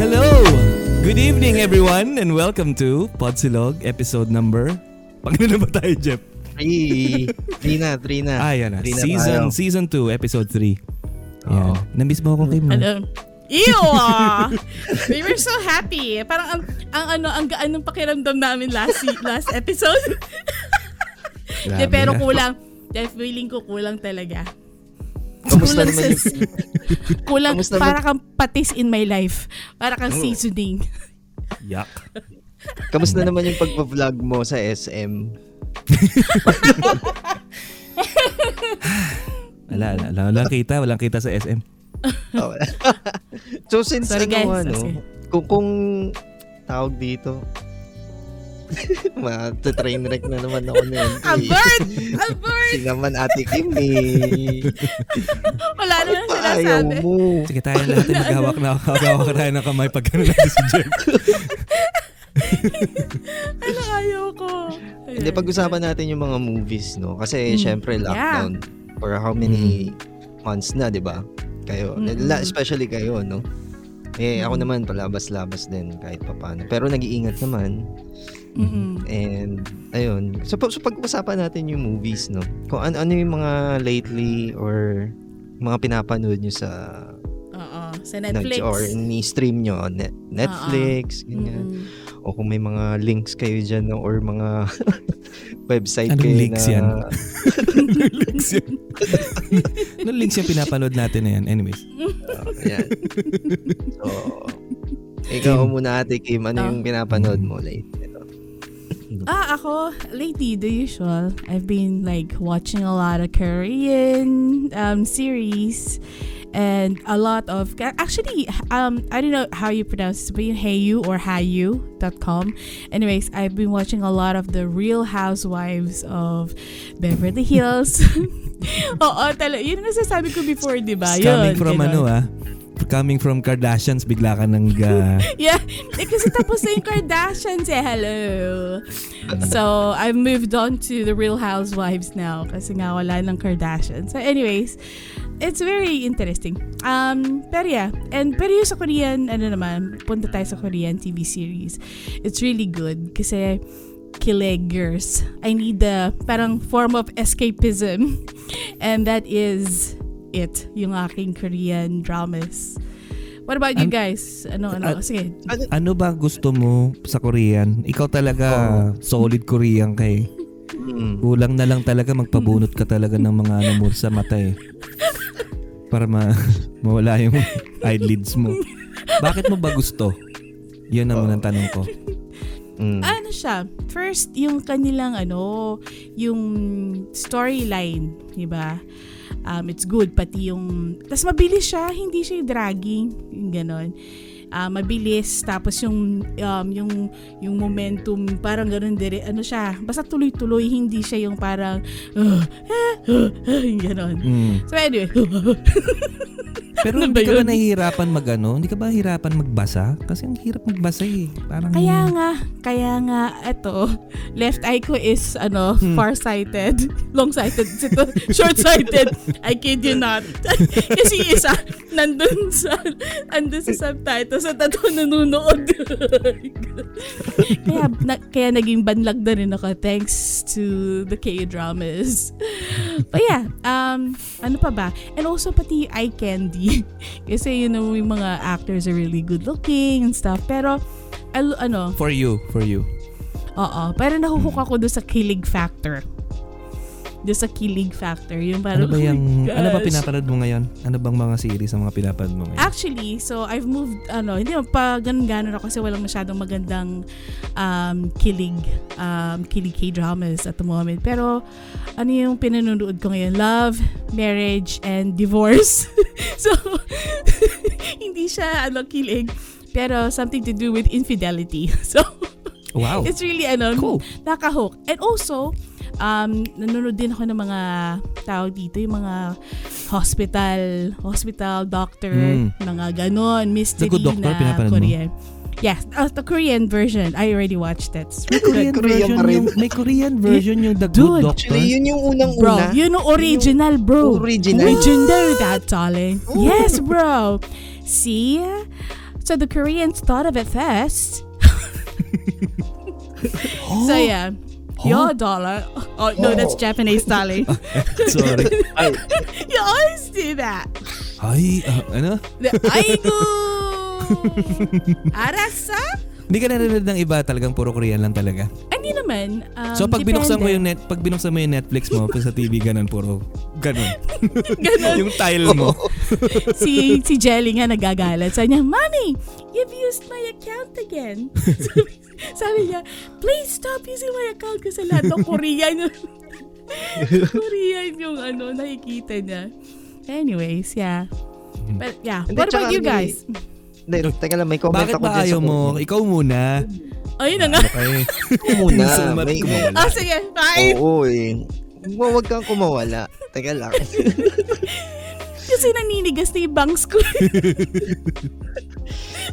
Hello! Good evening everyone and welcome to Podsilog episode number... Pag na ba tayo, Jeff? Three. Three na, three na. Ah, yan na. Three na Season, tayo. season 2, episode 3. Oo. Yan. Namiss mo ako, Kim. no? Ano? Ew! ah! We were so happy. Parang ang, ang ano, ang gaan ng pakiramdam namin last last episode. De, pero na. kulang. Dahil feeling ko kulang talaga. Kamusta naman yung... Kulang, Kamusta naman- para kang patis in my life. Para kang Oh. seasoning. Yuck. Kamusta naman yung pagpa-vlog mo sa SM? Wala, wala, wala. Walang kita, walang kita sa SM. Oh. so since Sorry, ano, guys. ano, kung, kung tawag dito, Ma-train wreck na naman ako na yun. A bird! A bird! Si naman Ate Kim eh. Wala naman pa ayaw sinasabi. mo? Sige tayo lahat ay maghawak na maghawak na tayo ng kamay pag gano'n natin si Jeff. Ano ayaw ko? Hindi, pag-usapan natin yung mga movies, no? Kasi, Mm, syempre, lockdown. For how many months na, di ba? Kayo. La- especially kayo, no? Eh, ako naman, palabas-labas din kahit papano. Pero nag-iingat naman. Mm-mm. And, ayun. So, pa- so pag-usapan natin yung movies, no? Kung ano, ano yung mga lately or mga pinapanood nyo sa Oo. Sa Netflix. or ni-stream nyo on Net- Netflix, ganyan. Mm-mm. O kung may mga links kayo dyan, no? or mga website Anong kayo links na... yan? Anong links yan? Anong links yung pinapanood natin na yan? Anyways. Oh, yan. so, ikaw muna ate Kim, ano Ah. yung pinapanood mo lately? Ah, ako, lately, the usual. I've been like watching a lot of Korean um, series and a lot of, actually, um, I don't know how you pronounce it, but Hayu or Hayu.com. Anyways, I've been watching a lot of the Real Housewives of Beverly Hills. Oo, talaga. Yun ang nasasabi ko before, di ba? It's coming Yun, from ano ah. Coming from Kardashians, bigla ka nang uh, Yeah, eh, kasi tapos na yung Kardashians eh, hello. So, I've moved on to the Real Housewives now kasi nga wala ng Kardashians. So, anyways, it's very interesting. Um, pero yeah, and pero yung sa Korean, ano naman, punta tayo sa Korean TV series. It's really good kasi kiligers. I need the parang form of escapism. And that is it, yung aking Korean dramas. What about you guys? Ano, ano? Ah, Sige, ano ba gusto mo sa Korean? Ikaw talaga solid Korean kay. Mm. Kulang na lang talaga magpabunot ka talaga ng mga ano mo sa mata eh. Para ma mawala yung eyelids mo. Bakit mo ba gusto? Yun naman ang tanong ko. Mm. ano siya, first, yung kanilang ano, yung storyline, di ba? Um, it's good, pati yung, tas mabilis siya, hindi siya yung dragging, yung ganon. Ah, mabilis, tapos yung, um, yung, yung momentum, parang ganon dire, ano siya, basta tuloy-tuloy, hindi siya yung parang, uh, yung ganon. Mm. So anyway, Pero Ano hindi ka ba nahihirapan mag ano? Hindi ka ba hirapan magbasa? Kasi ang hirap magbasa eh. Parang Kaya nga, kaya nga, eto, left eye ko is, ano, Hmm. far-sighted. Long-sighted. Short-sighted. I kid you not. Kasi isa, nandun sa, nandun sa subtitles at ito nanonood. kaya, na, kaya naging banlag na rin ako thanks to the K-dramas. But yeah, um, ano pa ba? And also pati eye candy. Kasi you know, yung mga actors are really good looking and stuff. Pero, al- ano, for you, for you. oo, pero nahuhook ako doon sa kilig factor. Doon sa kilig factor. Yung Ano parang, ba oh yung ano ba pinapanood mo ngayon? Ano bang mga series ang mga pinapanood mo ngayon? Actually, so I've moved, ano, hindi mo pa ganun-ganon ako kasi walang masyadong magandang um, kilig, um, kilig K-dramas at the moment. Pero, ano yung pinanonood ko ngayon? Love, marriage, and divorce. so, hindi siya, ano, kilig. Pero, something to do with infidelity. So, Wow. it's really, ano, Cool. nakahook. And also, um, nanonood din ako ng mga tawag dito, yung mga hospital, hospital doctor, Mm. mga ganon, mystery The Good Doctor, na pinapanood mo? Korean. Yes, uh, the Korean version. I already watched that. May Korean Korean version pa rin. yung may Korean version yung The Dude. Good Doctor. Actually, yun yung unang-una. Bro, yun yung original, bro. Original? Original that, darling. Yes, bro. See? So the Koreans thought of it first. So yeah. Your dollar. Oh no, that's Japanese darling. Sorry. Ay, you always do that. Ay, ah, ano? The Aigu! Arasa? Hindi ka narinig ng iba talagang puro Korean lang talaga. Hindi naman. Um, so pag binuksan mo yung net, pag binuksan mo yung Netflix mo sa TV ganun puro ganun. Ganon. yung tile mo. si, si Jelly nga nagagalit. Sabi niya, Mommy, you've used my account again. sabi, niya, please stop using my account kasi lahat ng Korean yung Korean yung ano, nakikita niya. Anyways, yeah. But yeah, Hindi, what about you guys? Hindi, teka lang, may comment Bakit ako ba dyan sa ayaw mo? Ikaw muna. Ayun na nga. Okay. Ako muna. May. Ah, sige, fine. oo eh. Huwag huwag kang kumawala. Teka lang. Kasi naninigas na yung bangs ko.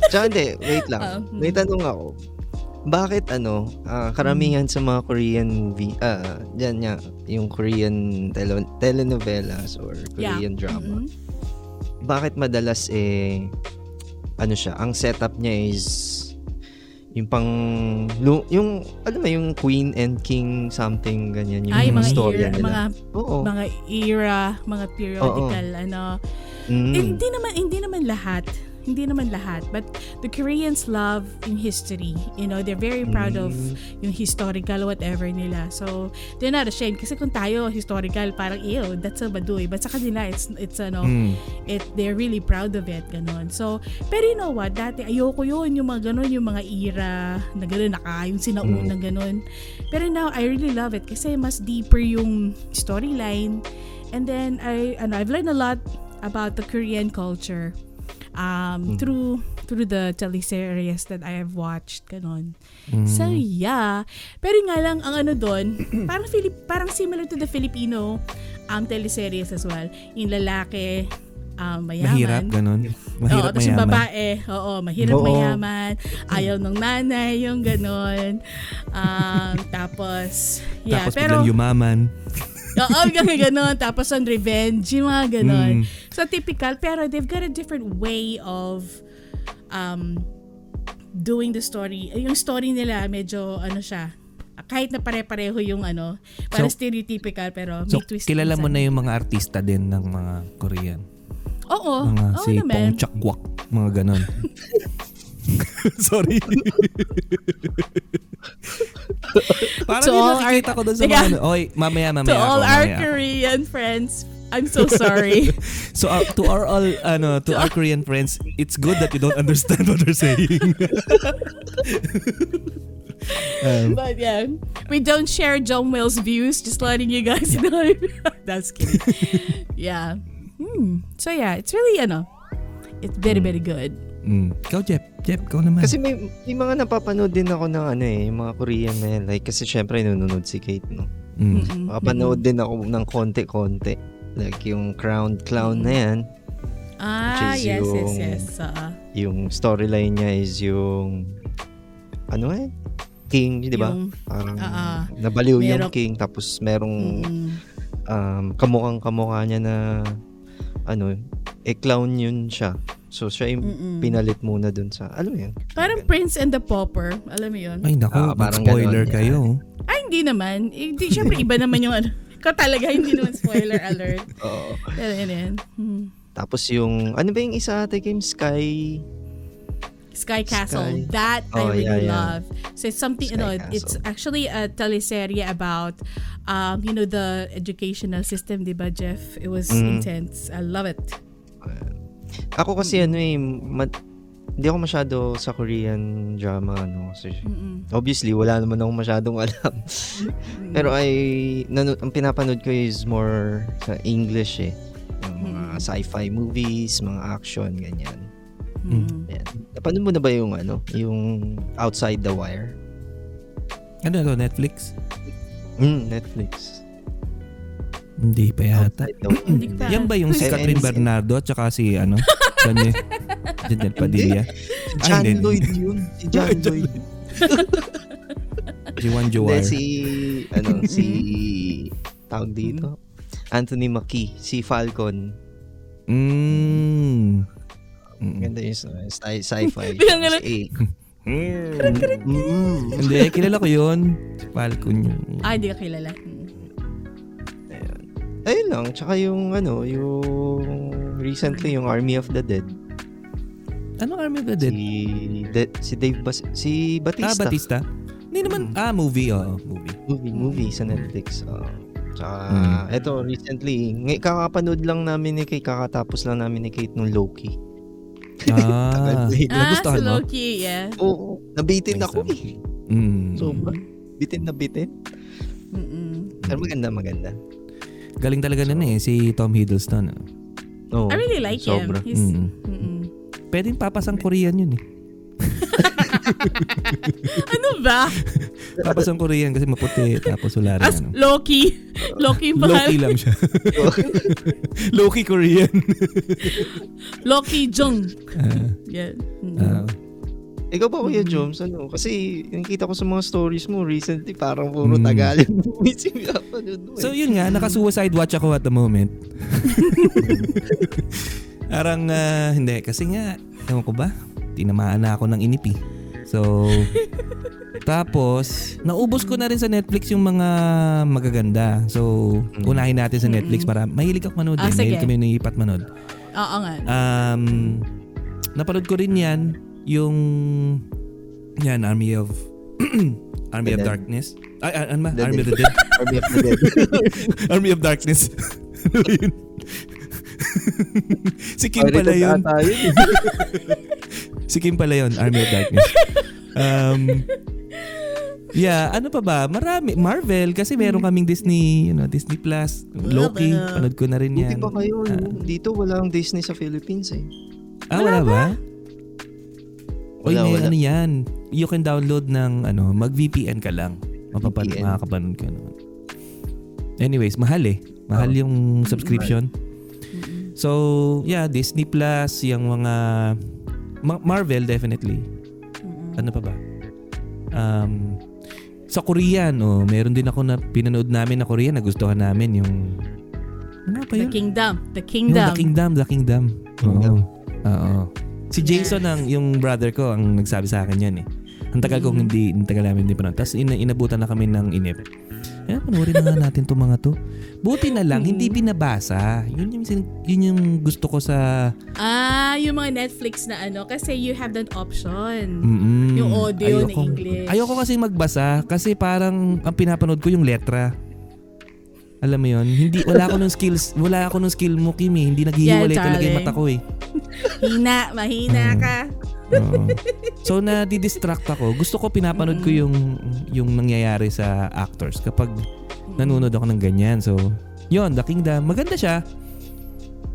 Tsaka hindi, wait lang. Ah, hmm. May tanong ako. Bakit ano, ah, karamihan sa mga Korean movie, ah, dyan nga, yung Korean tele- telenovelas or Yeah. Korean drama, Mhm. bakit madalas eh, ano siya, ang setup niya is yung pang yung alam mo yung queen and king something ganyan yung Ay, mga storya era, nila. mga, Oo. mga era, mga periodical, ano. Mm. Hindi naman hindi naman lahat. Hindi naman lahat. But the Koreans love in history. You know, they're very proud of Mm. yung historical whatever nila. So, they're not ashamed. Kasi kung tayo historical, parang, ew, that's a baduy. But sa kanila, it's, it's ano, Mm. it, they're really proud of it. Ganon. So, pero you know what? Dati, ayoko yun. Yung mga ganon, yung mga era na ganon, naka, yung sinaunang ganon. Pero now, I really love it kasi mas deeper yung storyline. And then, I, ano, I've learned a lot about the Korean culture um, through through the teleseries that I have watched. Ganon. So, yeah. Pero nga lang, ang ano doon, parang, Filip, parang similar to the Filipino um, teleseries as well. Yung lalaki, um, mayaman. Mahirap ganun. Mahirap oo, tapos yung mayaman. babae, oo, mahirap Oo. mayaman, ayaw ng nanay, yung ganon. Um, tapos, yeah, Tapos pero, biglang yumaman. oo, ganun, ganon. Tapos on revenge, yung mga ganon. Mm. So, typical, pero they've got a different way of um, doing the story. Yung story nila, medyo, ano siya, kahit na pare-pareho yung ano, parang So- stereotypical, pero may So, twist. kilala mo na yung mga artista din ng mga Korean. Oo, Mga oo si naman. Chakwak, mga ganon. Sorry. Parang To yung all nakikita ko doon sa mga ano. Oy, mamaya, mamaya To ako, all our mamaya ako. Korean friends, I'm so sorry. So uh, to our all ano to our Korean friends, it's good that you don't understand what they're saying. um, But yeah, we don't share John Will's views. Just letting you guys know. That's kidding. yeah. Hmm. So yeah, it's really ano, it's very very good. mm. Ikaw, Jeff. Jeff, ikaw naman. Kasi may, may mga napapanood din ako ng ano eh, yung mga Korean na yan. Like, kasi syempre nanonood si Kate, no? mm. Makapanood din ako ng konti-konti. Like, yung Crown Clown na yan, Ah, Which is yes, yes, yung- yes. Uh, yung storyline niya is yung, ano eh? King, di ba? Yung- Parang Ah, ah. nabaliw yung Merong- king tapos merong mm, um, kamukhang kamukha niya na ano, eh clown yun siya. So siya yung Mm-mm. pinalit muna dun sa, alam mo yun? parang Prince and the Pauper. Alam mo yun? Ay, nako, Ah, parang spoiler ganon, kayo. Ay, hindi naman. Eh, Hindi, syempre iba naman yung ano. Ikaw talaga, hindi naman spoiler alert. Oo. Pero yun yun. Hmm. Tapos yung, ano ba yung isa ate game? Sky, Sky Castle. Sky. That I Oh, really yeah, yeah. love. So it's something, you Sky know, it's Castle. actually a teleserye about, um, you know, the educational system, di ba, Jeff? It was Mm. intense. I love it. ako kasi ano eh, ma- hindi ako masyado sa Korean drama, ano, kasi Mm-mm. obviously wala naman akong masyadong alam. Pero ay, nano, ang pinapanood ko is more sa English eh. Yung mga sci-fi movies, mga action, ganyan. Mm. Yan. Napanood mo na ba yung ano, yung Outside the Wire? Ano to, Netflix? Mm, Netflix. Hindi pa yata. Hindi pa. Yan ba yung si Ay, Catherine ay, Bernardo at saka si ano? Daniel, Daniel Padilla? Ay, John hindi. Lloyd yun. Si John Lloyd. Si Juan Hindi, Joar. si, ano, si, tawag dito, Anthony Mackie, si Falcon. Mm. Mm. Ganda yung sci- sci-fi. Bilang ganun. Kasi, Hindi, kilala ko yun. Si Falcon yun. Ah, hindi ka kilala. Mm. ayun lang. Tsaka yung ano, yung recently yung Army of the Dead. Anong Army of the Dead? Si, De- si Dave Bas- si Batista. Ah, Batista? Hindi naman, ah, movie, oo, movie. Movie, movie sa Netflix. Uh, tsaka, Mm. eto, recently, ngay- kakapanood lang namin ni Kate, kakatapos lang namin ni Kate nung Loki. Ah, Ah, nagustuhan si mo? Loki, yeah. Oo, nabitin ako eh. Mm. Sobra. Bitin na bitin. Mm-mm. Pero maganda, maganda. Galing talaga na eh, si Tom Hiddleston. ah. Oo, I really like sobra. him. He's, Mm. mm-mm. Pwedeng papasang Korean yun eh. Ano ba? Papasang Korean kasi maputi tapos wala rin As ano. Loki. Loki yung Loki lang siya. Loki Korean. Loki Jung. Ah, Yeah. Ah. Ikaw ba, Kuya. Joms, ano? Kasi, yung kita ko sa mga stories mo recently, parang puro Mm. Tagalog movies yung pinapanood mo. So eh. yun nga, naka-suicide watch ako at the moment. Parang ah, hindi, kasi nga, ewan ko ba, tinamaan na ako ng inipi. So, tapos, naubos ko na rin sa Netflix yung mga magaganda. So, Mm. unahin natin sa Netflix Mm-mm. para mahilig ako manood Ah, eh. Mahilig kami naipat manood. Oo nga. Um, napanood ko rin yan, yung, yan, Army of, Army of. Darkness. Ay, ano ba? The Army of the Dead. Army of the Dead. Army of Darkness. Ano yun? si Kim pala yun. Si Kim pala yun, Army of Darkness. Um, yeah, ano pa ba? Marami. Marvel, kasi meron kaming Disney, you know, Disney Plus. Loki, panood ko na rin yan. pa kayo, no? Dito walang Disney sa Philippines eh. Ah, wala ba? Oy, Wala, may wala. ano yan. You can download ng, ano, mag-VPN ka lang. Mapapan, VPN. makakapanood ka naman. Anyways, mahal eh. Mahal Oh. yung subscription. Mm-mm. So, yeah, Disney Plus, yung mga Ma- Marvel definitely. Mm-mm. Ano pa ba? Um, sa Korean, oh, meron din ako na pinanood namin na Korean, nagustuhan namin yung ano pa The yun? Kingdom. The Yung Kingdom. The Kingdom, The Kingdom. Kingdom. Oo. Oo. Si Jason Yes. ang yung brother ko ang nagsabi sa akin yan eh. Ang tagal kong hindi, ang tagal namin hindi pa Tapos ina, inabutan na kami ng inip. Eh, panoorin na nga natin itong mga to. Buti na lang, hindi binabasa. Yun yung, yun yung gusto ko sa... Ah, yung mga Netflix na ano. Kasi you have that option. Mm-mm. Yung audio na Ayoko- English. Ayoko kasi magbasa kasi parang ang pinapanood ko yung letra. Alam mo yun? Hindi, wala ako nung skills. Wala ako nung skill mo, Kim eh. Hindi naghihiwalay Yeah, talaga yung mata ko eh. Hina. Mahina Mm. ka. Oo. so na distract ako. Gusto ko pinapanood ko yung yung nangyayari sa actors kapag nanonood ako ng ganyan. So, yon The Kingdom. Maganda siya.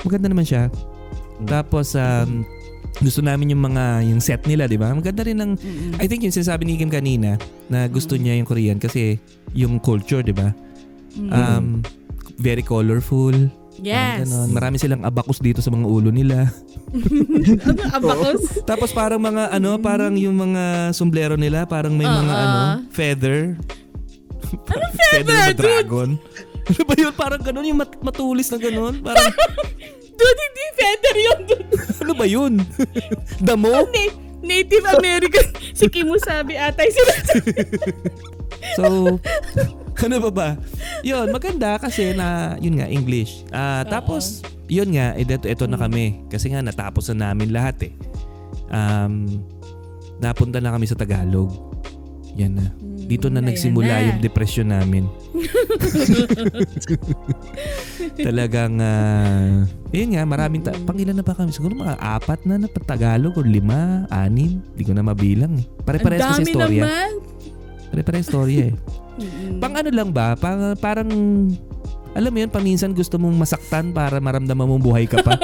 Maganda naman siya. Tapos um, gusto namin yung mga yung set nila, 'di ba? Maganda rin ng. I think yung sinasabi ni Kim kanina na gusto niya yung Korean kasi yung culture, 'di ba? Mm. Um very colorful. Parang yes. Marami silang abakus dito sa mga ulo nila. abacus? Tapos parang mga ano, parang yung mga sombrero nila, parang may mga Oo. ano, feather. Ano feather, na dude? dragon. Ano ba yun? Parang ganun, yung mat- matulis na ganun. Parang, Dude, hindi feather yun. Dude. ano ba yun? Damo? Na- Native American. si Kimu sabi atay sila. So, ano ba ba? Yun, maganda kasi na, yun nga, English. Ah, tapos, yun nga, ito, ito na kami. Kasi nga, natapos na namin lahat eh. Um, napunta na kami sa Tagalog. Yan na. Dito na Ayan nagsimula na. yung depression namin. Talagang, ah, yun nga, maraming, ta- pangilan na ba kami? Siguro mga apat na na Tagalog or lima, anim. Hindi ko na mabilang eh. Ang Pare-parehas kasi dami storya. naman. Pare-parehas storya eh. Mm-mm. Pang ano lang ba? Pang, parang, alam mo yun, paminsan gusto mong masaktan para maramdaman mong buhay ka pa.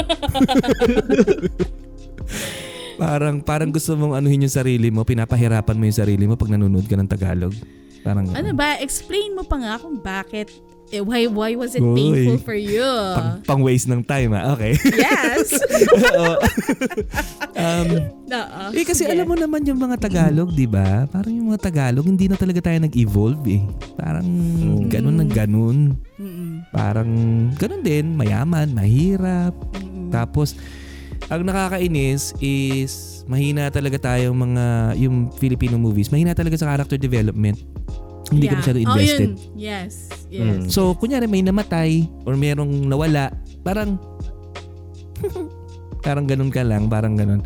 parang, parang gusto mong anuhin yung sarili mo, pinapahirapan mo yung sarili mo pag nanonood ka ng Tagalog. Parang, Ano ba? Explain mo pa nga kung bakit. Eh, why, why was it Uy. painful for you? pang, pang waste ng time ah. Okay. yes. Oo. um, eh kasi Sige. alam mo naman yung mga Tagalog, di ba? Parang yung mga Tagalog, hindi na talaga tayo nag-evolve eh. Parang ganun ng ganun. Mm-mm. Parang ganun din, mayaman, mahirap, Mm-mm. Tapos, ang nakakainis is mahina talaga tayong mga yung Filipino movies. Mahina talaga sa character development. Hindi ka Yeah. masyado Oh, invested. yun. Yes. Yes. Mm. So, kunyari may namatay or merong nawala, parang parang ganun ka lang, parang ganun.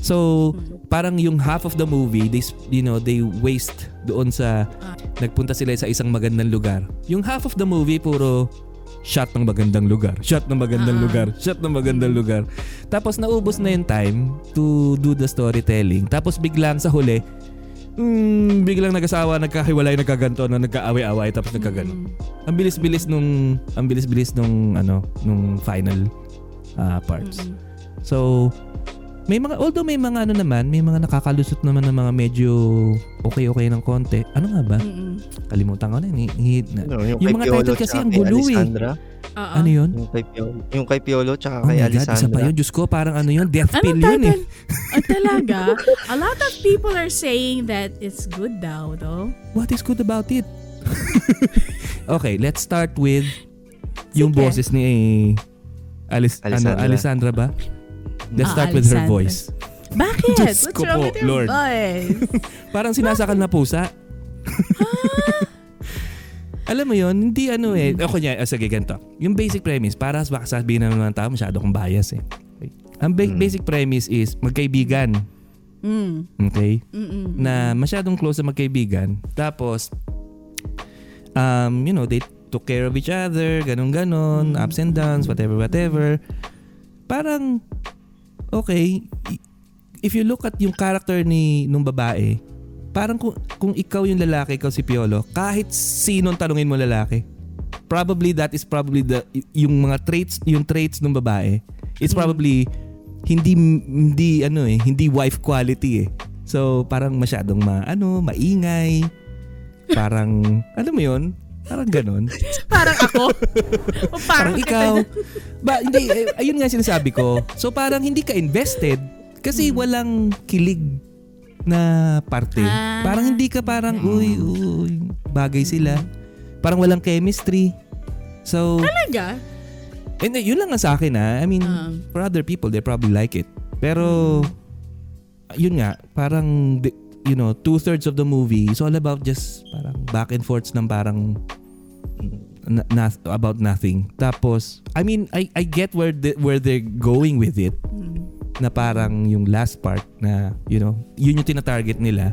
So, parang yung half of the movie, they, you know, they waste doon sa nagpunta sila sa isang magandang lugar. Yung half of the movie, puro shot ng magandang lugar, shot ng magandang Ah. lugar, shot ng magandang lugar. Tapos naubos na yung time to do the storytelling. Tapos biglang sa huli, mm, biglang nag-asawa, nagkahiwalay, nagkaganto, na nagkaaway-away, tapos nagkagano. Mm. Ang bilis-bilis nung ang bilis-bilis nung ano nung final ah, parts. Mm-mm. So may mga although may mga ano naman, may mga nakakalusot naman ng mga medyo okay-okay ng konti. Ano nga ba? Mm-mm. Kalimutan ko na. Ni, ni- na- Ano, yung, Yung kay mga Piolo title kasi ang gulo eh. Alessandra. Ano 'yun? Yung kay Piolo, yung kay Piolo tsaka Oh kay my God, isa pa Alessandra. yun. Diyos ko, parang ano yun, death Anong pill yun eh. Ah, talaga? A lot of people are saying that it's good daw, though. What is good about it? okay, let's start with yung Sige. boses ni Alice, Alessandra. Ano, Alessandra ba? Let's Ah, start with her voice. Bakit? Diyos What's ko wrong po, with your Lord. voice? Parang sinasakal na pusa. Alam mo yon hindi ano eh. Mm. Ako niya, oh, sige, ganito. Yung basic premise, para baka sabihin ng mga tao, masyado kong bias eh. Okay. Ang ba- Mm. basic premise is magkaibigan. Mm. Okay? Mm-mm. Na masyadong close sa magkaibigan. Tapos, um, you know, they took care of each other, ganun-ganon, Mm. ups and downs, whatever, whatever. Parang, okay, if you look at yung character ni nung babae, parang kung, kung ikaw yung lalaki, ikaw si Piolo, kahit sinong tanungin mo lalaki, probably that is probably the yung mga traits, yung traits ng babae, it's Mm. probably hindi hindi ano eh, hindi wife quality eh. So parang masyadong ma ano, maingay. Parang alam mo 'yon? Parang ganon. Parang ako. o Parang parang, ikaw. Ba, hindi, eh, ayun nga sinasabi ko. So parang hindi ka invested kasi walang kilig na parte. Ah. Parang hindi ka parang, uy, uy, bagay sila. Parang walang chemistry. So, Talaga? and eh, yun lang ang sa akin ha. I mean, Um, for other people, they probably like it. Pero, yun nga, parang, the- you know, two-thirds of the movie is all about just parang back and forths ng parang na, na- about nothing. Tapos, I mean, I I get where the, where they're going with it mm. na parang yung last part na, you know, yun yung tina-target nila.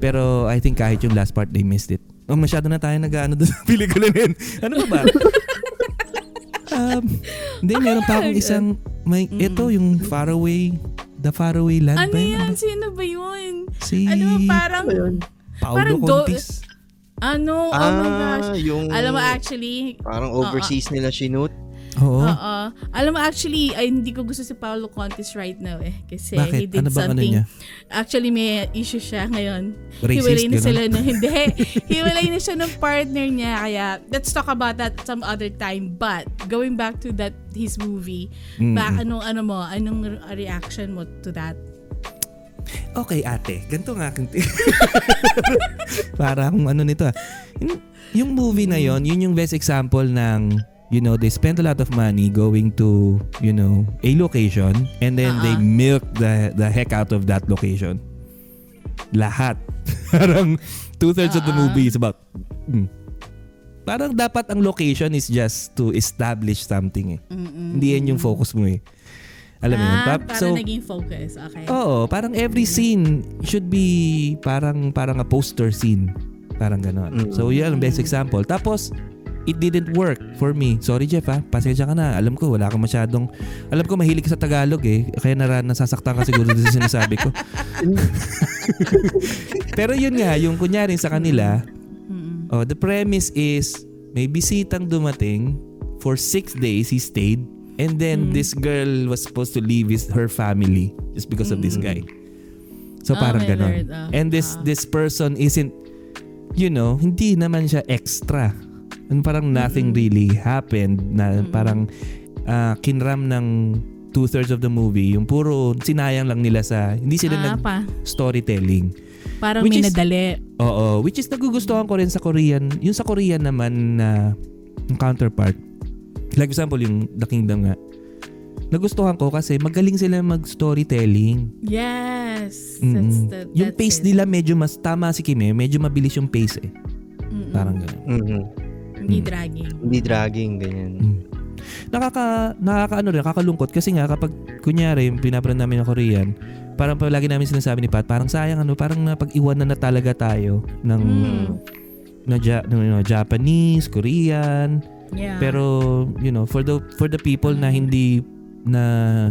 Pero I think kahit yung last part, they missed it. Oh, masyado na tayo nag-ano doon sa pelikula na yun. Ano ba ba? um, hindi, meron pa akong isang, may, Mm. ito yung Faraway, The Faraway Land Ano ba yun? yan? Sino ba yun? Si Ano, parang, Paulo parang do- Ano, oh my gosh. Ah, yung Alam mo, actually, parang overseas nila shoot. Oo. Oo. Alam mo, actually, ay, hindi ko gusto si Paolo Contis right now eh. Kasi he Bakit? did Ano ano something. niya? Actually, may issue siya ngayon. Racist, hiwalay na sila na hindi. hiwalay na siya ng partner niya. Kaya, let's talk about that some other time. But, going back to that, his movie, Mm-mm. ba, anong, ano mo, anong re- reaction mo to that? Okay, ate. Ganito nga. aking ti- Parang ano nito ah. Yung, yung movie na yon, yun yung best example ng you know, they spent a lot of money going to, you know, a location and then they Uh-uh. milk the the heck out of that location. Lahat. Parang two-thirds of the Uh-uh. movie is about mm. Parang dapat ang location is just to establish something eh. Mm-mm. Hindi yan yung focus mo eh. Alam mo yun? ah, Pa- para so, naging focus. Okay. Oo, parang every scene should be parang parang a poster scene. Parang gano'n. Mm. So, yun ang best example. Tapos, it didn't work for me. Sorry, Jeff, ha? Pasensya ka na. Alam ko, wala kang masyadong... Alam ko, mahilig ka sa Tagalog, eh. Kaya nara, nasasaktan ka siguro sa sinasabi ko. Pero yun nga, yung kunyari sa kanila, oh, the premise is, may bisitang dumating. For six days, he stayed. And then, Mm. this girl was supposed to leave with her family just because of this Mm. guy. So, Oh, parang ganon. Ah. And this Ah. this person isn't, you know, hindi naman siya extra. And parang nothing really happened na parang ah, kinram ng two-thirds of the movie. Yung puro sinayang lang nila sa, hindi sila ah, nag-storytelling. Parang Which may is-. Oo, which is nagugustuhan ko rin sa Korean. Yung sa Korean naman na yung counterpart. Like example, yung The Kingdom nga. nagustuhan ko kasi magaling sila mag-storytelling. Yes. Mm-mm. That's the, yung that's pace it. nila medyo mas tama si Kim eh. Medyo mabilis yung pace eh. Mm-mm. Parang gano'n. Mhm. Hindi Mm. dragging. Hindi dragging, ganyan. Mm. Nakaka, nakakaano rin, nakakalungkot kasi nga kapag kunyari, pinapanood namin ng Korean, parang palagi namin sinasabi ni Pat, parang sayang ano, parang napag-iwanan na talaga tayo ng Mm. na, ja, no, no, Japanese, Korean, Yeah. pero you know, for the for the people na hindi na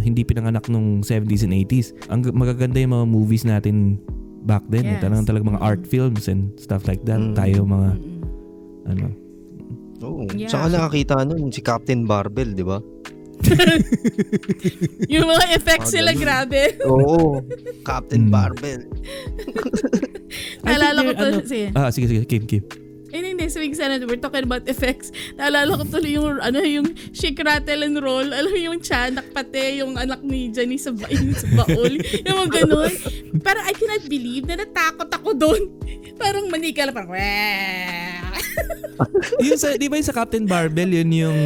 hindi pinanganak nung 70s and 80s, ang magaganda yung mga movies natin back then. Eh. Yes. Talagang talagang mga art films and stuff like that. Mm. Tayo mga ano. Oo. Yeah. Saka nakakita nun si Captain Barbell, di ba? Yung mga effects sila, grabe. Oo. Captain Mm. Barbell. Naalala ko to, ano, sige. Ah, sige sige, Kim Kim. Eh, hindi, swing sana, we're talking about effects. Naalala ko tuloy yung, ano, yung shake, rattle, and roll. Alam mo yung tiyanak pati, yung anak ni Jenny sa, ba- yung sa baul. yung mga ganun. Parang I cannot believe na natakot ako doon. Parang manika lang, parang, yung sa, di ba yung sa Captain Barbell, yun yung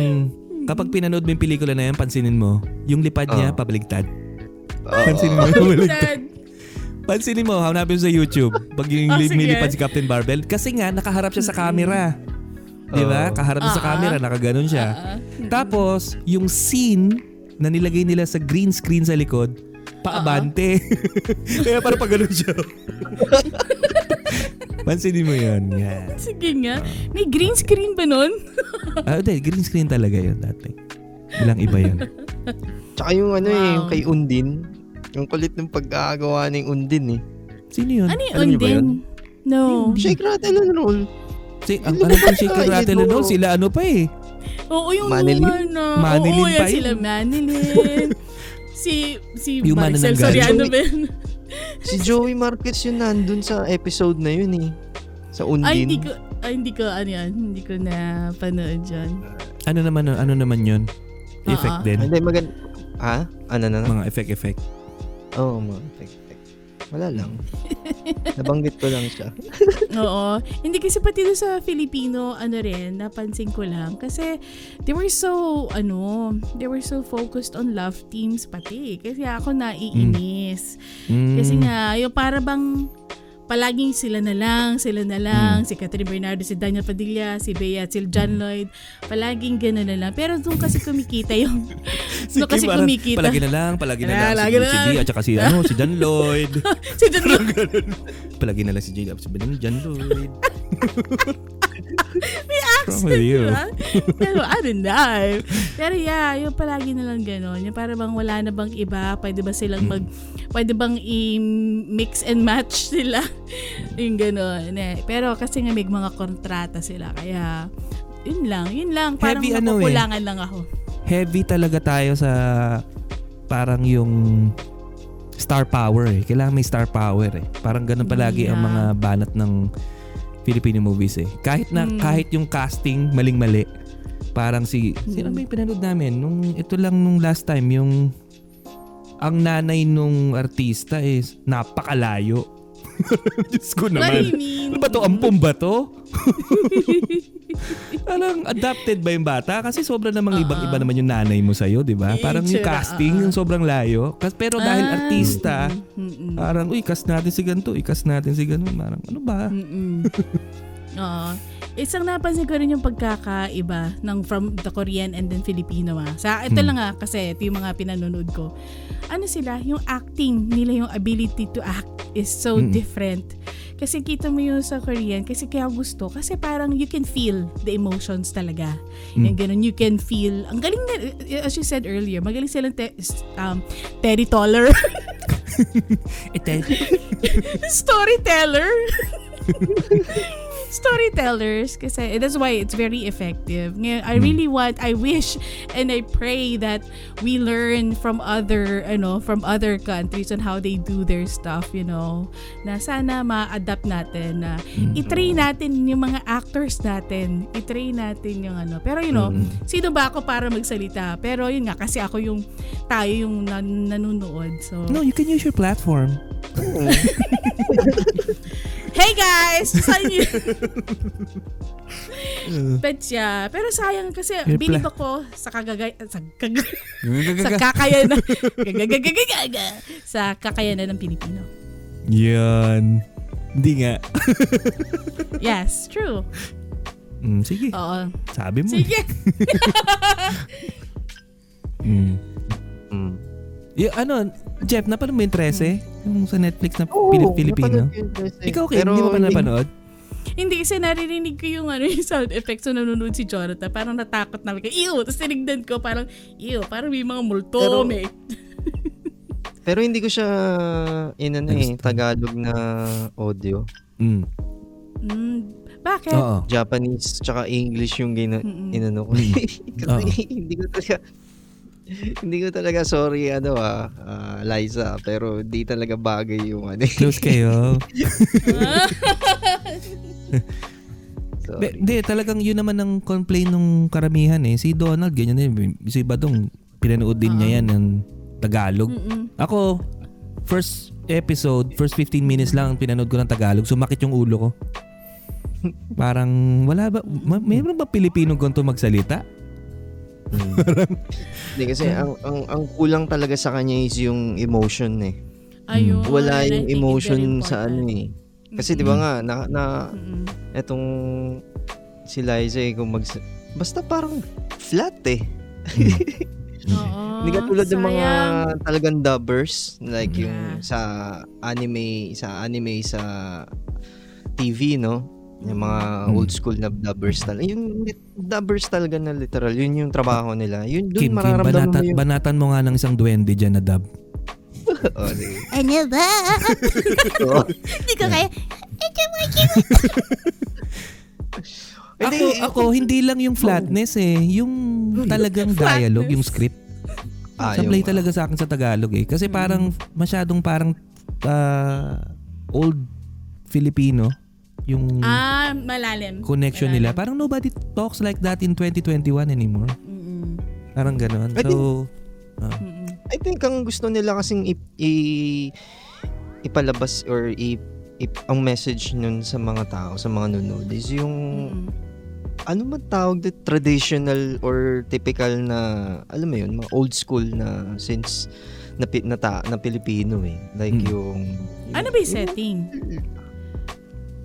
kapag pinanood mo yung pelikula na yan, pansinin mo, yung lipad niya Oo. pabaligtad. Oo. Pansinin mo, pabaligtad. Pansinin mo, hanapin sa YouTube. Pag yung Ah, li- sige. lumilipad si Captain Barbell. Kasi nga, nakaharap siya sa camera. Di ba? Kaharap siya sa Ah, camera, nakaganon siya. Ah, Tapos, yung scene na nilagay nila sa green screen sa likod, paabante. Kaya parang pag ganun siya. Pansinin mo yun. Yan. sige nga. May green screen ba nun? Ah, hindi, green screen talaga yun dati. Bilang iba yun. Tsaka yung ano eh, Wow. yung kay Undin. Yung kulit ng pagkagawa ng Undin eh. Sino yun? Ano yung Alam niyo ba undin? No. Shake, rattle, and roll. Si, ang alam ko si Ay, Rattle no. no, sila ano pa eh. Oo, yung Manilin? luma na. Manilin Oo, yan pa yun. sila Manilin. si, si Yung Maricel manananggal. Soriano ba yun? Si Joey Marquez yun nandun sa episode na yun eh. Sa Undin. Ay, hindi ko, ay, hindi ko, ano yan, hindi ko na panood dyan. Ano naman ano naman yun? Effect Oo. din. Hindi, magand... Ha? Ano na na? Mga effect effect. Oo, oh, mga effect. Wala lang. Nabanggit ko lang siya. Oo. Hindi kasi pati doon sa Filipino, ano rin, napansin ko lang. Kasi, they were so, ano, they were so focused on love teams pati. Kasi ako naiinis. Mm. Kasi nga, yung para bang palaging sila na lang, sila na lang, si Catherine Bernardo, si Daniel Padilla, si Bea, si John Lloyd, palaging gano'n na lang. Pero doon kasi kumikita yung, doon kasi parang kumikita. Palagi na lang, palagi na Ah, lang lagi si, na si lang. Saka si, ano, si John Lloyd. si John Lloyd. palagi na lang si J. Si John Lloyd. Wrong with you. diba? Pero I don't know. Pero yeah, yung palagi na lang gano'n. Yung para bang wala na bang iba, pwede ba silang mag, pwede bang i-mix and match sila. yung gano'n. Eh. Pero kasi nga may mga kontrata sila. Kaya, yun lang, yun lang. Parang Heavy ano eh. lang ako. Heavy talaga tayo sa parang yung star power eh. Kailangan may star power eh. Parang ganun palagi ang Yeah. mga banat ng Filipino movies eh. Kahit na Mm. kahit yung casting maling-mali. Parang si sino Mm. ba yung pinanood namin nung ito lang nung last time yung ang nanay nung artista is napakalayo. Diyos ko naman. Ano ba to? Ampum ba to? Parang adapted ba yung bata? Kasi sobrang namang Oo. ibang-iba naman yung nanay mo sa'yo, di ba? Parang yung tsura, casting, yung sobrang layo. Pero dahil Ah, artista, mm, mm, mm. parang, uy, cast natin si ganito, i-cast natin si ganun. Parang, ano ba? Mm-mm. Oo. Isang napansin ko rin yung pagkakaiba ng from the Korean and then Filipino ah. Sa ito Hmm. lang ah kasi ito yung mga pinanonood ko. Ano sila, yung acting nila, yung ability to act is so Mm. different. Kasi kita mo yung sa Korean, kasi kaya gusto, kasi parang you can feel the emotions talaga. Mm. Yung ganun, you can feel, ang galing na, as you said earlier, magaling silang te, um, Terry Toller. Storyteller. Storytellers kasi that's why it's very effective. Ngayon, I Hmm. really want, I wish and I pray that we learn from other, ano, from other countries on how they do their stuff, you know. Na sana ma-adapt natin na Hmm. i-train natin yung mga actors natin. I-train natin yung ano. Pero you know, Mm. sino ba ako para magsalita? Pero yun nga, kasi ako yung, tayo yung nan- nanonood. So, no, you can use your platform. Hey guys! Saan yun? But yeah, pero sayang kasi Your bilib pla- ako sa kagagay sa, kag- sa kakayanan gagagagagaga sa kakayanan ng Pilipino. Yan. Hindi nga. Yes, true. Mm, sige. Oo. Sabi mo. Sige. Mm. Mm. Y- ano, Jeff, napanood mo yung 13? Yung sa Netflix na Oo, Pilip Filipino? napanood ko yung Dres eh. Ikaw, okay, Pero hindi mo pa napanood? Hindi kasi naririnig ko yung ano yung sound effects na nanonood si Jonathan. Parang natakot na ako. Ew! Tapos tinignan ko parang, ew, parang may mga multo, Pero- may. Pero hindi ko siya inano eh, Tagalog na audio. Mm. Mm, bakit? Oo. Japanese tsaka English yung gina, Mm-mm. inano ko. Kasi hindi ko talaga hindi ko talaga sorry ano ah, ah, Liza pero di talaga bagay yung ano. eh. Close kayo. Hindi, talagang yun naman ang complaint ng karamihan eh. Si Donald, ganyan din. Si Badong, pinanood din niya yan ng Tagalog. Mm-mm. Ako, first episode, first 15 minutes lang pinanood ko ng Tagalog. Sumakit yung ulo ko. Parang, wala ba, ma- mayroon ba Pilipino ganito magsalita? Mm. Hindi kasi ang, ang ang kulang talaga sa kanya is yung emotion eh. Ayun. Wala yung emotion sa ano eh. Kasi 'di ba nga na, na Mm-mm. etong si Liza eh kung mag basta parang flat eh. Oo. Hindi katulad ng mga talagang dubbers like yung Yeah. sa anime sa anime sa TV no. Yung mga Mm. old school na dubbers talaga. Yung dubbers talaga na literal. Yun yung trabaho nila. Yun doon Kim, Kim, mararamdaman banatan, mo yung... banatan mo nga ng isang duwende dyan na dub. oh, sige. Ano ba? Oo. Hindi ko kaya. Hindi, Ako, ako, hindi lang yung flatness eh. Yung talagang dialogue, yung script. Ah, Sablay yung- talaga sa akin sa Tagalog eh. Kasi parang masyadong parang ah, old Filipino yung Ah, malalim. connection nila. Parang nobody talks like that in 2021 anymore. Mm-mm. Parang ganun. I So, Mm-mm. I think ang gusto nila kasing i, i- ipalabas or i, i- ang message nun sa mga tao, sa mga nanonood is yung Mm-mm. ano man tawag na traditional or typical na alam mo yun, mga old school na since na, Pi- na, ta, na Pilipino eh. Like Mm. yung, yung Ano ba yung setting?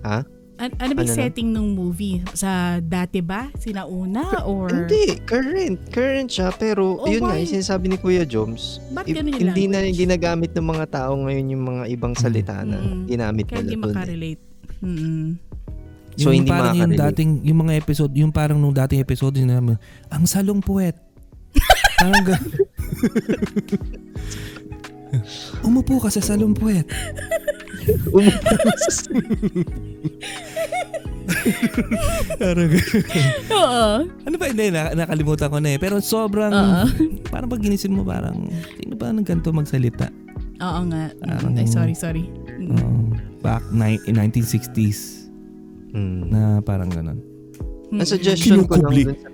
Ha? An- ano ba yung Ano na? setting ng movie? Sa dati ba? Sinauna? Or... Hindi, current. Current siya, pero Oh, yun nga, why? yung sinasabi ni Kuya Joms, Ba't i- ganun yung hindi na ginagamit ng mga tao ngayon yung mga ibang salita na Mm. ginamit Kaya nila hindi doon. eh. makarelate. Mm-mm. So, yung hindi parang yung dating, yung mga episode, yung parang nung dating episode, yung naman, ang salong puwet. parang gan- Umupo ka sa salong puwet. Parang ganun. Oo. ano ba? Hindi, na, nakalimutan ko na eh. Pero sobrang, Oo. parang pag ginisip mo, parang, sino ba nang ganito magsalita? Oo nga. Parang- Ay, sorry, sorry. Mm. Um, back ni- in 1960s Mm. na parang ganun. Ang suggestion ko lang Kinukubli. dun sa,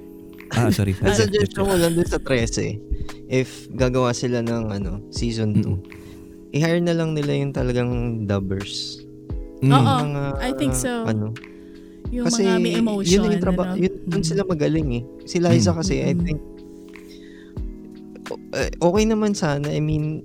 Ah, sorry. ang suggestion ko lang dun sa 13, if gagawa sila ng ano, season 2, i-hire na lang nila yung talagang dubbers. Mm. Oo. Mga, I think so. Ano, Yung kasi mga may emotion. yun yung traba- ano? yun, dun Mm. sila magaling eh. Si Liza Mm. kasi, I Mm. think, o- eh, okay naman sana. I mean,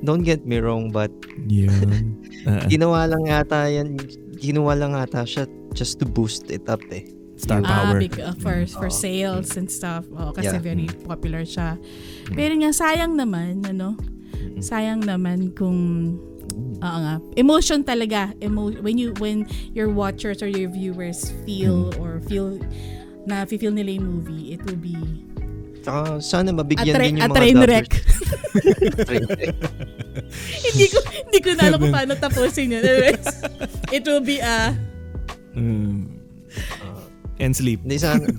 don't get me wrong, but Yun. Ah, ginawa lang yata yan, ginawa lang ata siya just to boost it up eh. star Ah, power. big, uh, for, for Oo. sales and stuff. Oo, kasi Yeah. very popular siya. Pero nga, sayang naman, ano? Sayang naman kung Oo nga. Emotion talaga. Emo- when you when your watchers or your viewers feel or feel na feel nila yung movie, it will be Tsaka sana a, mabigyan tra- din a yung mga train dubbers. wreck. Train wreck. hindi ko hindi ko na alam kung paano tapusin yun. Anyways, it will be a Mm. And sleep. Hindi sana,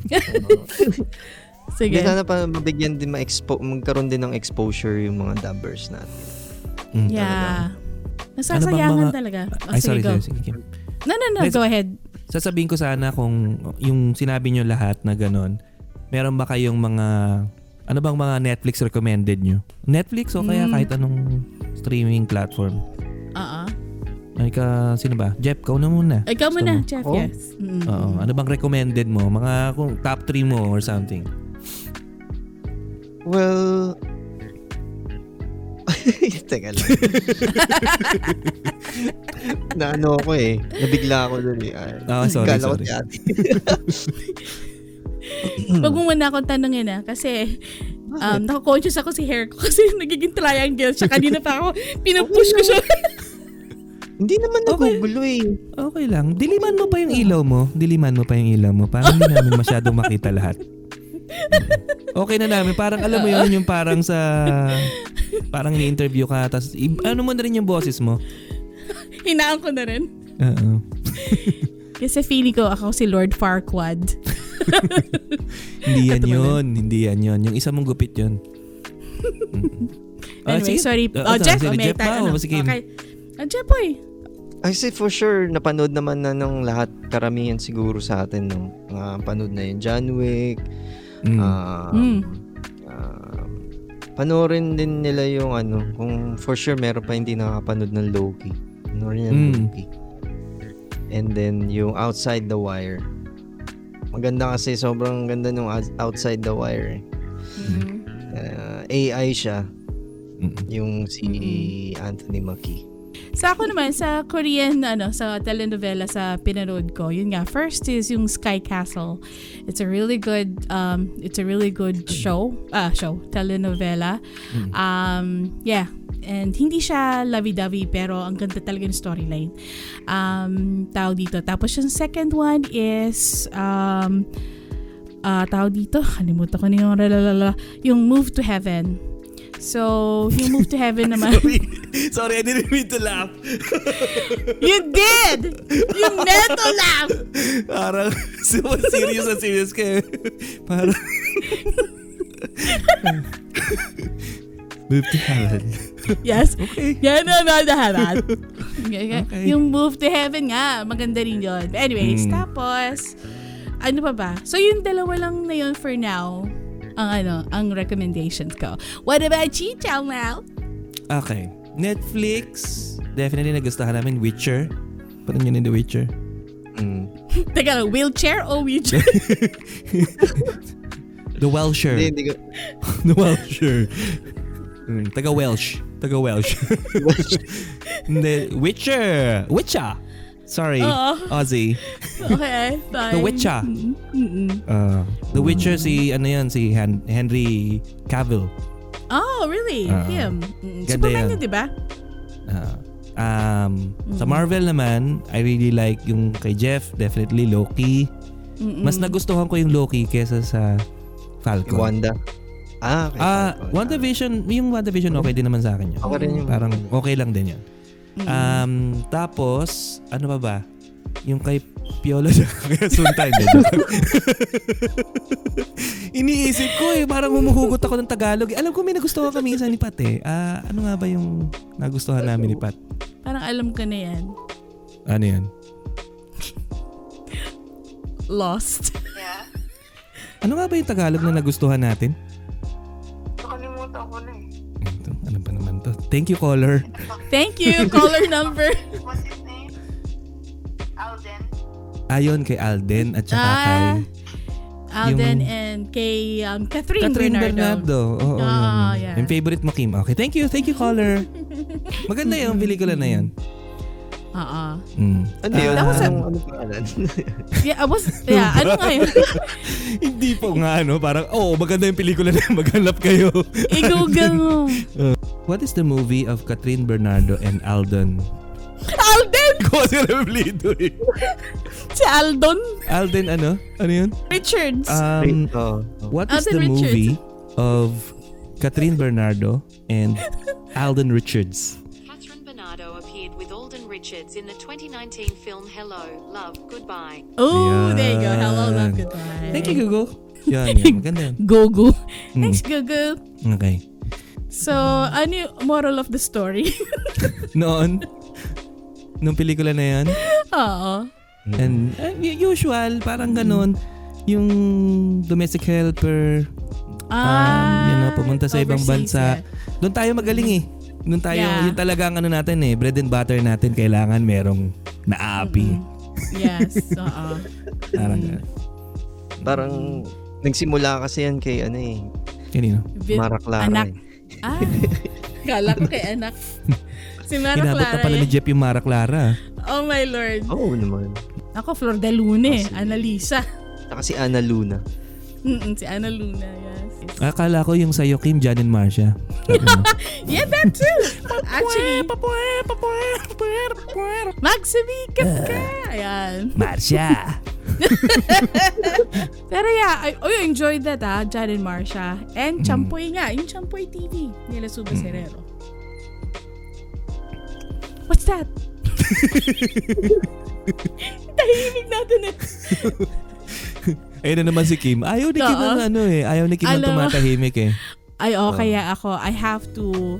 sige. hindi sana pa mabigyan din ma-expo, magkaroon din ng exposure yung mga dubbers natin. Mm. Yeah. Ano Nasasayangan bang mga- talaga. Oh, Ay, sige, sorry, go. sorry. Sige, Kim. No, no, no. Let's- Go ahead. Sasabihin ko sana kung yung sinabi nyo lahat na ganon, meron ba kayong mga, ano bang mga Netflix recommended nyo? Netflix o kaya Mm. kahit anong streaming platform? Oo. Ay, ika, sino ba? Jeff, kau na muna. Ikaw muna, mo? Jeff, Oh. yes. Mm. Oo. Ano bang recommended mo? Mga kung top 3 mo or something. Well, Teka lang. na ano ako eh. Nabigla ako dun eh. Ay, Ah, sorry, kala ko sorry. Huwag mo muna akong tanongin ah, kasi um, nakakonsyos ako si hair ko kasi nagiging triangle siya. Kanina pa ako, pinupush ko siya. Hindi naman Okay. nagugulo eh. Okay lang. Diliman mo pa yung ilaw mo. Diliman mo pa yung ilaw mo. Para hindi namin masyadong makita lahat. Okay na namin. Parang alam mo yun, yung parang sa... Parang ni-interview ka. Tapos, i- ano mo na rin yung boses mo. Hinaan ko na rin. Oo. Kasi feeling ko ako si Lord Farquaad. Hindi yan yun. Hindi yan yun. Yung isa mong gupit yun. Ah, Anyway, sige. sorry. Ah, Oh, ito, Jeff, oh, may Jeff tayo, ba? ano? Sige. Okay. Oh, Jeff, boy. I say for sure, napanood naman na ng lahat, karamihan siguro sa atin, no? Mga panood na yun, John Wick, Mm. um, Mm. um, panoorin din nila yung ano, kung for sure meron pa hindi nakapanood ng Loki. Panoorin yung Mm. Loki. And then, yung Outside the Wire. Maganda kasi, sobrang ganda nung Outs- Outside the Wire. eh. Mhm. Uh, AI siya, Mm. yung si Anthony Mackie. Sa ako naman, sa Korean, ano, sa telenovela sa pinanood ko, yun nga, first is yung Sky Castle. It's a really good, um, it's a really good show, ah, show, telenovela. Mm. Um, yeah, and hindi siya lovey-dovey, pero ang ganda talaga ng storyline. Um, tawag dito. Tapos yung second one is, um, ah, tawag dito, kalimutan ko na yung, lalala, yung Move to Heaven. So, yung Move to Heaven naman. Sorry. I didn't mean to laugh. You did! You meant to laugh! Parang super serious na serious ka. eh. Parang... Move to heaven. Yes. Okay. Yan na na daharan. Okay. Yung move to heaven nga, maganda rin yun. But anyways, Mm. tapos, ano pa ba? So yung dalawa lang na yun for now, ang ano, ang recommendations ko. What about you, Chow Mal? Okay. Netflix. Definitely nagustuhan namin Witcher. Parang yun yung The Witcher. Mm. Teka lang, wheelchair o wheelchair? The Welsher. Hindi, hindi ko, The Welsher. Mm, taga Welsh. Taga Welsh. Hindi, Witcher. Witcher. Sorry. Oo. Aussie. Okay, fine. The Witcher. Mm-mm. Uh, The Witcher si ano yan si Han- Henry Cavill. Oh, really? Oo. Him. Mm, Ganda Superman yan. yun, di ba? Uh, um, Sa Mm. Marvel naman, I really like yung kay Jeff, definitely Loki. Mm-mm. Mas nagustuhan ko yung Loki kesa sa Falcon. Wanda. Ah, okay. Ah, Falcon. WandaVision, yung WandaVision okay din naman sa akin yun. Okay rin yung... Parang okay lang din yun. Mm-mm. Um, tapos, ano pa ba? Yung kay Piolo sa kaya Suntay. din. Iniisip ko eh, parang humuhugot ako ng Tagalog. Alam ko may nagustuhan kami isa ni Pat eh. Ah, ano nga ba yung nagustuhan namin ni Pat? Parang alam ko na yan. Ano yan? Lost. Yeah. Ano nga ba yung Tagalog na nagustuhan natin? Nakalimutan ko na eh. Ito, ano ba naman to? Thank you, caller. Thank you, caller number. Ayon kay Alden at saka Ah, kay Alden Yung- and kay um, Catherine, Catherine Bernardo. Bernardo. Oo, Ah, yun. yeah. Yung favorite mo, Kim. Okay, thank you. Thank you, caller. Maganda yung pelikula na yan. Oo. Mm. Ano yun? Ah, Ako sa- Anong, ano pangalan? Yeah, I was, yeah, ano nga yun? Hindi po nga ano, parang, oh, maganda yung pelikula na maghanap kayo. I-google mo. What is the movie of Catherine Bernardo and Alden? Alden! Ko si Reblido eh. Si Aldon Alden ano? Ano yun? Richards. Um, oh, oh. what is Alden the Richards. movie of Catherine Bernardo and Alden Richards? Catherine Bernardo appeared with Alden Richards in the 2019 film Hello, Love, Goodbye. oh, there you go. Hello, love, goodbye. Thank you, Google. Yan, yan. Maganda yan. Gogo. Mm. Thanks, Gogo. Okay. So, ano yung moral of the story? Noon, nung pelikula na yan, Oo. and uh, usual, parang ganun, yung domestic helper, Ah, you know, pumunta sa ibang bansa. yeah. doon tayo magaling eh. Nung tayo, Yeah. yun talaga ang ano natin eh, bread and butter natin, kailangan merong naapi. Yes, oo. Parang, Mm. Parang nagsimula kasi yan kay ano eh, kanino? Bit- Mara Clara. anak. eh. Ah, kala ko kay anak. Si Mara Inabot na Clara. pala ni eh. Jeff yung Mara Clara. Oh my lord. Oo naman. Ako, Flor de Lune, Kasi- Annalisa. Saka si Ana Luna. Mm-mm, si Ana Luna, yes. Akala ko yung sa'yo, Kim, Jan and Marcia. Yeah, that too. Actually, magsumikat ka. Ayan. Marcia! Pero yeah, I, oh, I enjoyed that ah, Jan and Marcia. And Champoy nga, yung Champoy TV nila Suba Serero. What's that? Tahimik natin eh. Ayun na naman si Kim. Ayaw ni Kim Oo. ng ano eh. Ayaw ni Kim ng Alam mo- tumatahimik eh. Ay, oh, kaya ako, I have to,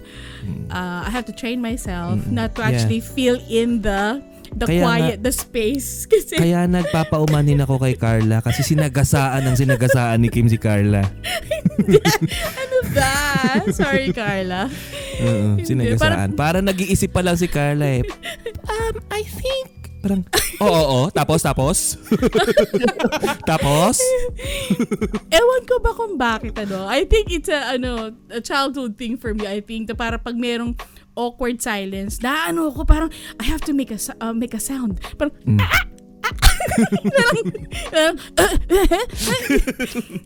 uh, I have to train myself not to Yeah. actually feel in the, the Kaya quiet, the space. Kasi, Kaya nagpapaumanin ako kay Carla kasi sinagasaan ang sinagasaan ni Kim si Carla. ano ba? Sorry, Carla. Oo, sinagasaan. Para nag-iisip pa lang si Carla eh. Um, I think... Parang, oo, oo, tapos, tapos. tapos? Ewan ko ba kung bakit ano. I think it's a ano, a childhood thing for me. I think na para pag merong awkward silence, na ano ko parang I have to make a uh, make a sound. Parang Mm. "Ah, ah." Parang, parang,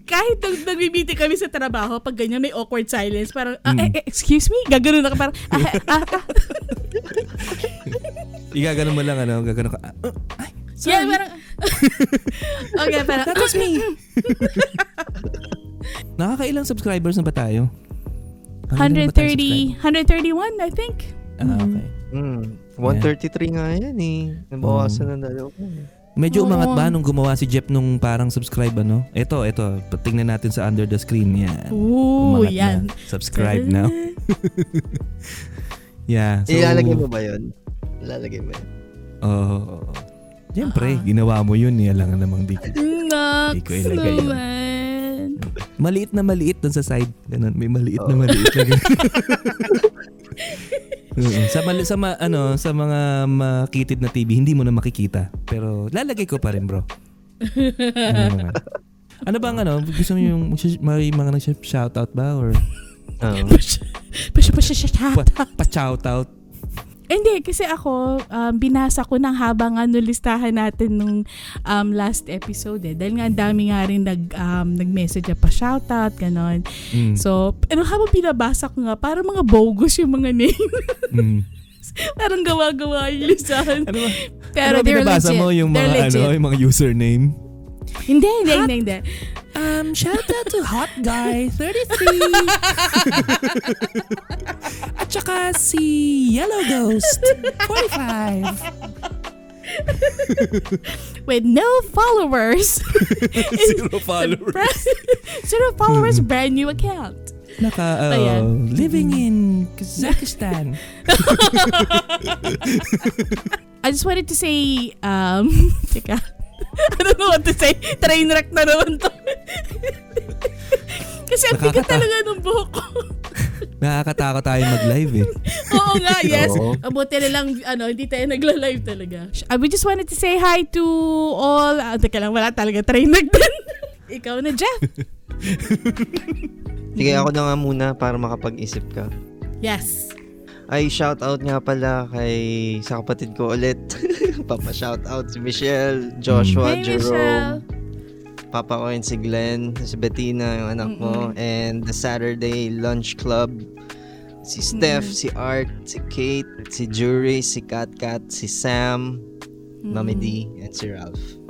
kahit nag nagbibiti kami sa trabaho, pag ganyan may awkward silence, parang, ah, Mm. eh, eh, excuse me? Gaganon ako parang, ah, ah, ah. Igaganon mo lang ano, gaganon ka. ah, ay, sorry. Yeah, parang, okay, parang, That was me. Nakakailang subscribers na ba tayo? 130, 131, I think. Ah, okay. Hmm. 133 nga yan eh. Nabawasan ng dalawa. Medyo umangat ba nung gumawa si Jeff nung parang subscribe ano? Ito, ito. Tingnan natin sa under the screen. Yan. Ooh, Umangat yan. na. Subscribe now. Yeah. So, Ilalagay mo ba yun? Ilalagay mo yun. Oo. oo. Siyempre, Ah. ginawa mo yun. eh. Alam nga namang di. Naks Di ko ilagay yun. Maliit na maliit dun sa side. Ganun. May maliit na maliit na ganun. Oo. sa mali, sa ma- ano sa mga makitid na TV hindi mo na makikita pero lalagay ko pa rin bro ano, ano bang ano gusto mo yung may mga nag shoutout ba or pasya, pasya. pa, pa shoutout Hindi, kasi ako, um, binasa ko ng habang ano listahan natin nung um, last episode eh. Dahil nga ang dami nga rin nag, um, nag-message na pa shoutout, ganon. mm. So, ano habang binabasa ko nga, parang mga bogus yung mga name. mm. parang gawa-gawa yung listahan. ano Pero ano they're binabasa legit. mo yung mga ano yung mga username Hindi, hindi, hindi, hindi. Um, shout out to Hot Guy 33. At saka si Yellow Ghost 45. With no followers. Zero followers. Zero followers, brand new account. Naka, uh, living in Kazakhstan. I just wanted to say, um, teka. I don't know what to say. Train wreck na naman to. Kasi ang bigat talaga ng buhok ko. Nakakatakot tayo mag-live eh. Oo nga, yes. Mabuti na lang, ano, hindi tayo nagla-live talaga. Uh, we just wanted to say hi to all, ah, teka lang, wala talaga train wreck din. Ikaw na, Jeff. Sige, ako na nga muna para makapag-isip ka. Yes. Ay, shout out nga pala kay sa kapatid ko ulit. Papa shout out si Michelle, Joshua, Hey, Jerome, Michelle. Papa ko si Glenn, si Bettina, yung anak mo, and the Saturday Lunch Club. Si Steph, si Art, si Kate, si Jury, si Kat Kat, si Sam, Mami D, and si Ralph.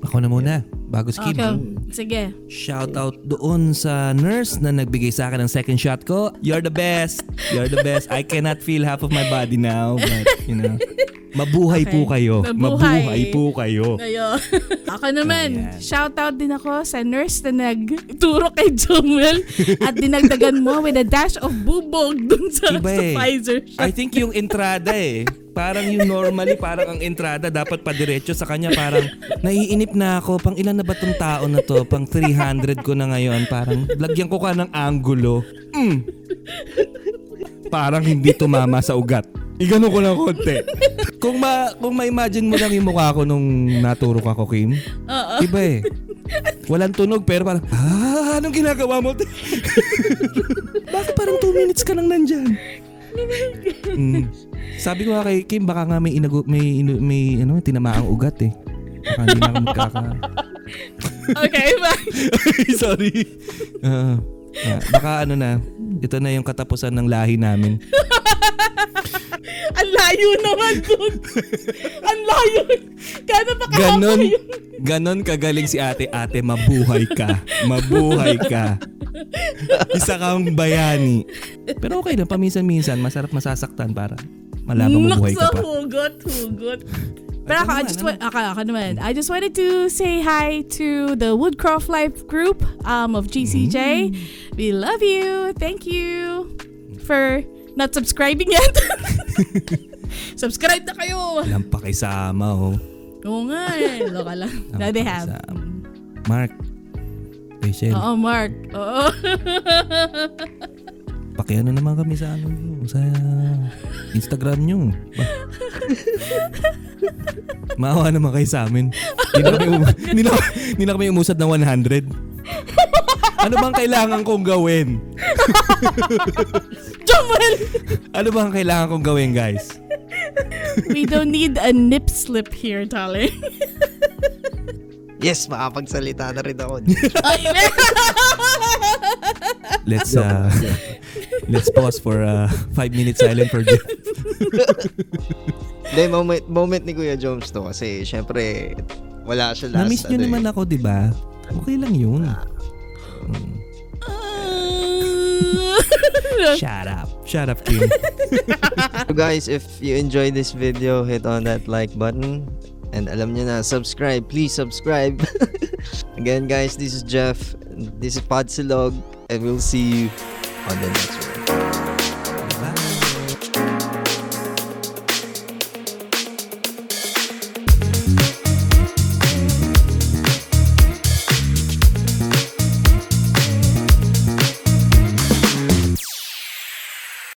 Ako na muna, bago skip. Okay. Sige. Shout out doon sa nurse na nagbigay sa akin ng second shot ko. You're the best. You're the best. I cannot feel half of my body now, but you know. Mabuhay Okay. po kayo. Mabuhay. Mabuhay po kayo. Ngayon. ako naman, Ayan. shout out din ako sa nurse na nagturo kay Jomel at dinagdagan mo with a dash of bubog dun sa, Iba sa eh. Pfizer I shot. think yung entrada eh. Parang yung normally, parang ang entrada dapat pa diretso sa kanya. Parang naiinip na ako. Pang ilan na ba tong tao na to? Pang 300 ko na ngayon. Parang lagyan ko ka ng angulo. Mm. parang hindi tumama sa ugat. Igano ko ng konti. kung ma kung ma-imagine mo lang yung mukha ko nung naturok ako, Kim. Oo. Iba eh. Walang tunog pero parang, ah, anong ginagawa mo? Bakit parang 2 minutes ka lang nandyan? Mm. Sabi ko nga kay Kim, baka nga may, inago, may, inu- may ano, tinamaang ugat eh. Baka hindi na magkaka... Okay, bye. Sorry. Ah, ah, baka ano na, ito na yung katapusan ng lahi namin. Ang layo naman dun. Ang layo. Gano'n pa Ganon, yun? ganon kagaling si ate. Ate, mabuhay ka. Mabuhay ka. Isa kang bayani. Pero okay lang, paminsan-minsan, masarap masasaktan para malabang mabuhay ka pa. hugot, hugot. Pero ako, I just want, ako, ako naman, I just wanted to say hi to the Woodcroft Life group um, of GCJ. Mm. We love you. Thank you for not subscribing yet. Subscribe na kayo. Walang pakisama, oh. Oo nga eh. Loka lang. Ang Now they have. Mark, Rachel, Oo, Mark. Oo. pakiano naman kami sa ano sa Instagram nyo. Maawa naman kayo sa amin. Hindi na kami, um- hindi na, hindi na kami umusad ng 100. Ano bang kailangan kong gawin? Joel! Ano bang kailangan kong gawin, guys? We don't need a nip slip here, darling. Yes, makapagsalita na rin ako. Ay, Let's uh, let's pause for uh, five minutes silent for Jeff. Hindi, moment, moment ni Kuya Jones to kasi syempre wala siya last. Na-miss nyo ano naman eh. ako, di ba? Okay lang yun. Shut up. Shut up, Kim. So guys, if you enjoyed this video, hit on that like button. And alam nyo na, subscribe. Please subscribe. Again guys, this is Jeff. This is Podsilog. And we'll see you on the next one.